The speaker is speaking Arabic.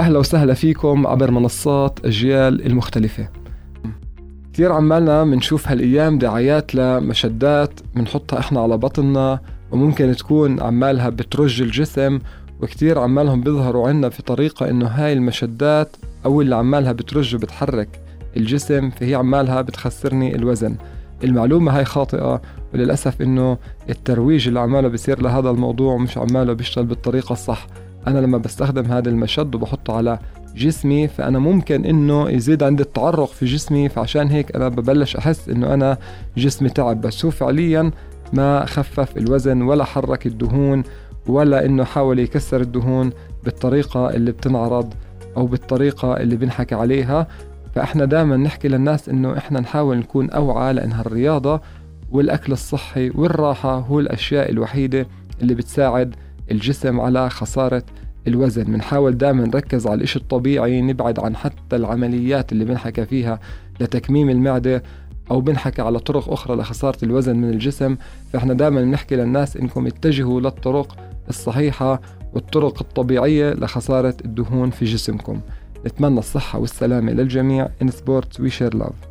أهلا وسهلا فيكم عبر منصات أجيال المختلفة. كثير عمالنا بنشوف هالأيام دعايات لمشدات بنحطها إحنا على بطننا وممكن تكون عمالها بترج الجسم وكتير عمالهم بيظهروا عنا في طريقة إنه هاي المشدات أو اللي عمالها بترج وبتحرك الجسم فهي عمالها بتخسرني الوزن. المعلومة هاي خاطئة وللأسف إنه الترويج اللي عماله بيصير لهذا الموضوع مش عماله بيشتغل بالطريقة الصح. أنا لما بستخدم هذا المشد وبحطه على جسمي فأنا ممكن إنه يزيد عندي التعرق في جسمي فعشان هيك أنا ببلش أحس إنه أنا جسمي تعب. بس هو فعليا ما خفف الوزن ولا حرك الدهون ولا إنه حاول يكسر الدهون بالطريقة اللي بتنعرض أو بالطريقة اللي بنحكي عليها. فإحنا دائما نحكي للناس إنه إحنا نحاول نكون أوعى لأنها الرياضة والأكل الصحي والراحة هو الأشياء الوحيدة اللي بتساعد الجسم على خسارة الوزن. بنحاول دائما نركز على الإشي الطبيعي نبعد عن حتى العمليات اللي بنحكى فيها لتكميم المعدة أو بنحكي على طرق أخرى لخسارة الوزن من الجسم. فإحنا دائما بنحكي للناس إنكم اتجهوا للطرق الصحيحة والطرق الطبيعية لخسارة الدهون في جسمكم. نتمنى الصحة والسلامة للجميع. In sports we share love.